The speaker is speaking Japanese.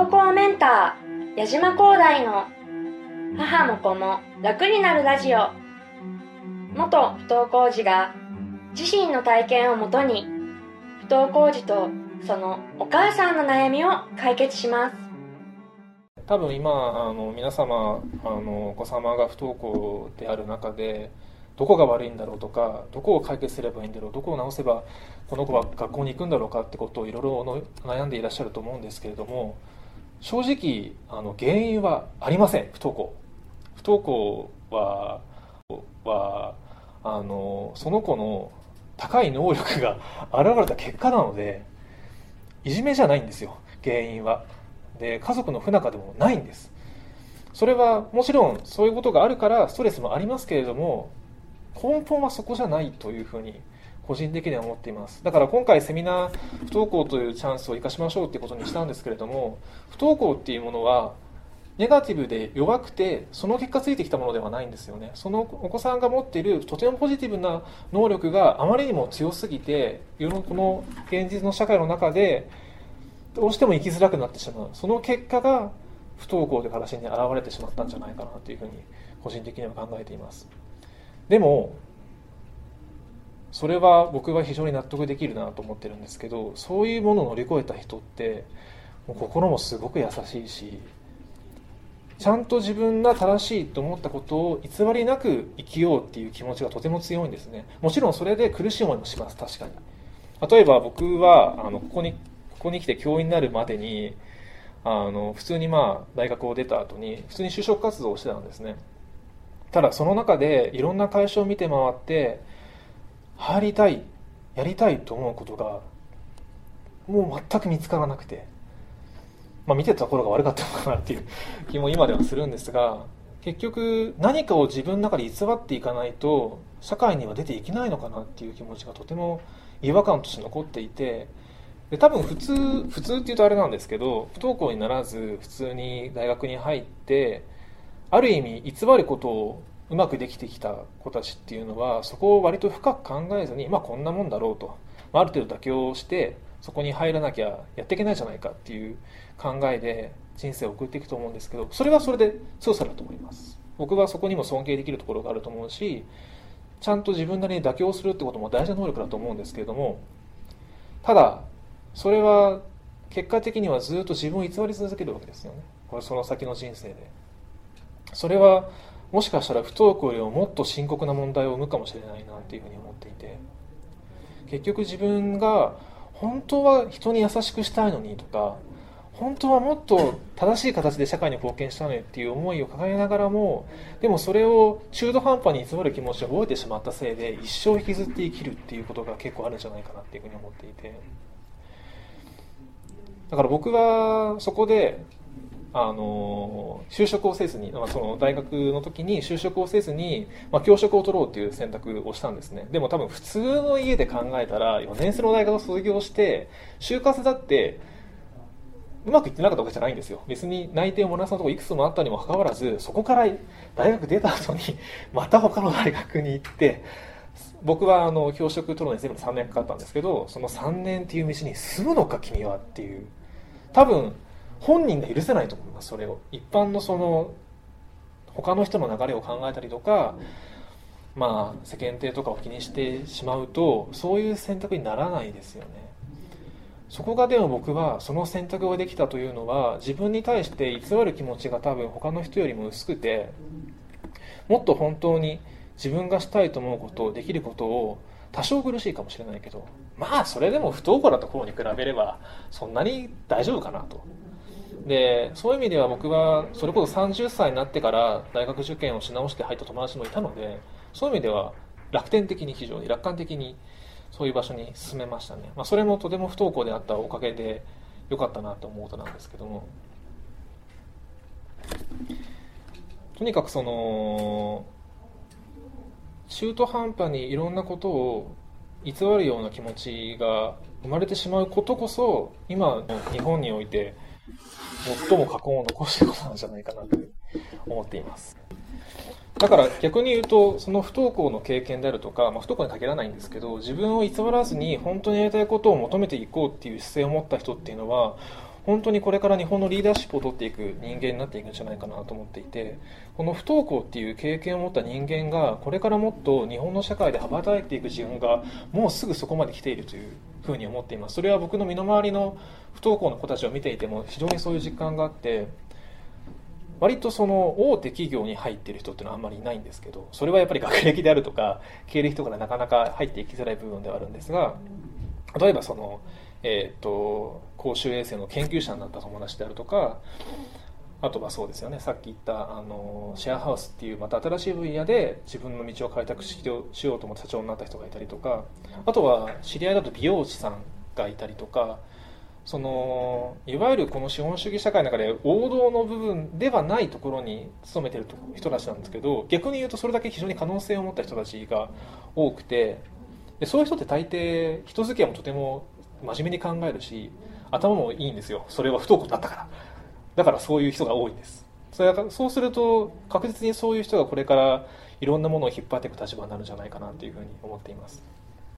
登校メンター矢島光大の母も子も楽になるラジオ。元不登校児が自身の体験をもとに不登校児とそのお母さんの悩みを解決します。多分今あの皆様あのお子様が不登校である中でどこが悪いんだろうとかどこを解決すればいいんだろうどこを直せばこの子は学校に行くんだろうかってことをいろいろ悩んでいらっしゃると思うんですけれども正直あの原因はありません。不登校。不登校ははあのその子の高い能力が現れた結果なのでいじめじゃないんですよ。原因は。で家族の不仲でもないんです。それはもちろんそういうことがあるからストレスもありますけれども根本はそこじゃないというふうに個人的には思っています。だから今回セミナー不登校というチャンスを生かしましょうということにしたんですけれども不登校っていうものはネガティブで弱くてその結果ついてきたものではないんですよね。そのお子さんが持っているとてもポジティブな能力があまりにも強すぎて世のこの現実の社会の中でどうしても生きづらくなってしまう。その結果が不登校という形に現れてしまったんじゃないかなというふうに個人的には考えています。でもそれは僕は非常に納得できるなと思ってるんですけどそういうものを乗り越えた人ってもう心もすごく優しいしちゃんと自分が正しいと思ったことを偽りなく生きようっていう気持ちがとても強いんですね。もちろんそれで苦しい思いもします確かに。例えば僕はあのここにここに来て教員になるまでにあの普通にまあ大学を出た後に普通に就職活動をしてたんですね。ただその中でいろんな会社を見て回って入りたいやりたいと思うことがもう全く見つからなくて。まあ、見てたところが悪かったのかなっていう 気も今ではするんですが結局何かを自分の中で偽っていかないと社会には出ていけないのかなっていう気持ちがとても違和感として残っていて。で多分普通普通っていうとあれなんですけど不登校にならず普通に大学に入ってある意味偽ることをうまくできてきた子たちっていうのはそこを割と深く考えずにまあこんなもんだろうと。ある程度妥協してそこに入らなきゃやっていけないじゃないかっていう考えで人生を送っていくと思うんですけどそれはそれで強さだと思います。僕はそこにも尊敬できるところがあると思うしちゃんと自分なりに妥協するってことも大事な能力だと思うんですけれどもただそれは結果的にはずっと自分を偽り続けるわけですよね。これその先の人生で。それはもしかしたら不登校よりももっと深刻な問題を生むかもしれないなっていうふうに思っていて。結局自分が本当は人に優しくしたいのにとか本当はもっと正しい形で社会に貢献したいっていう思いを抱えながらもでもそれを中途半端に偽る気持ちを覚えてしまったせいで一生引きずって生きるっていうことが結構あるんじゃないかなっていうふうに思っていて。だから僕はそこであの就職をせずに、まあ、その大学の時に就職をせずに、まあ、教職を取ろうという選択をしたんですね。でも多分普通の家で考えたら4年生の大学を卒業して就活だってうまくいってなかったわけじゃないんですよ。別に内定をもらったとこいくつもあったにもかかわらずそこから大学出た後に また他の大学に行って僕はあの教職取るのに全部3年かかったんですけどその3年っていう道に住むのか君はっていう。多分本人が許せないと思います。それを。一般のその他の人の流れを考えたりとか、まあ、世間体とかを気にしてしまうとそういう選択にならないですよね。そこがでも僕はその選択ができたというのは自分に対して偽る気持ちが多分他の人よりも薄くてもっと本当に自分がしたいと思うことできることを多少苦しいかもしれないけどまあそれでも不登校だった頃に比べればそんなに大丈夫かなとでそういう意味では僕はそれこそ30歳になってから大学受験をし直して入った友達もいたのでそういう意味では楽天的に非常に楽観的にそういう場所に進めましたね、まあ、それもとても不登校であったおかげで良かったなと思うことなんですけども。とにかくその中途半端にいろんなことを偽るような気持ちが生まれてしまうことこそ今の日本において最も過去を残していることなんじゃないかなと思っています。だから逆に言うとその不登校の経験であるとか、まあ、不登校に限らないんですけど自分を偽らずに本当にやりたいことを求めていこうっていう姿勢を持った人っていうのは本当にこれから日本のリーダーシップを取っていく人間になっていくんじゃないかなと思っていてこの不登校っていう経験を持った人間がこれからもっと日本の社会で羽ばたいていく自分がもうすぐそこまで来ているというふうに思っています。それは僕の身の回りの不登校の子たちを見ていても非常にそういう実感があって割とその大手企業に入ってる人っていうのはあんまりいないんですけどそれはやっぱり学歴であるとか経歴とかでなかなか入っていきづらい部分ではあるんですが例えばその、えーと、公衆衛生の研究者になった友達であるとかあとはそうですよね。さっき言ったあのシェアハウスっていうまた新しい分野で自分の道を開拓しようと思って社長になった人がいたりとかあとは知り合いだと美容師さんがいたりとかそのいわゆるこの資本主義社会の中で王道の部分ではないところに勤めてる人たちなんですけど逆に言うとそれだけ非常に可能性を持った人たちが多くてでそういう人って大抵人付き合いもとても真面目に考えるし頭もいいんですよ。それは不登校だったから。だからそういう人が多いんです。それそうすると確実にそういう人がこれからいろんなものを引っ張っていく立場になるんじゃないかなというふうに思っています。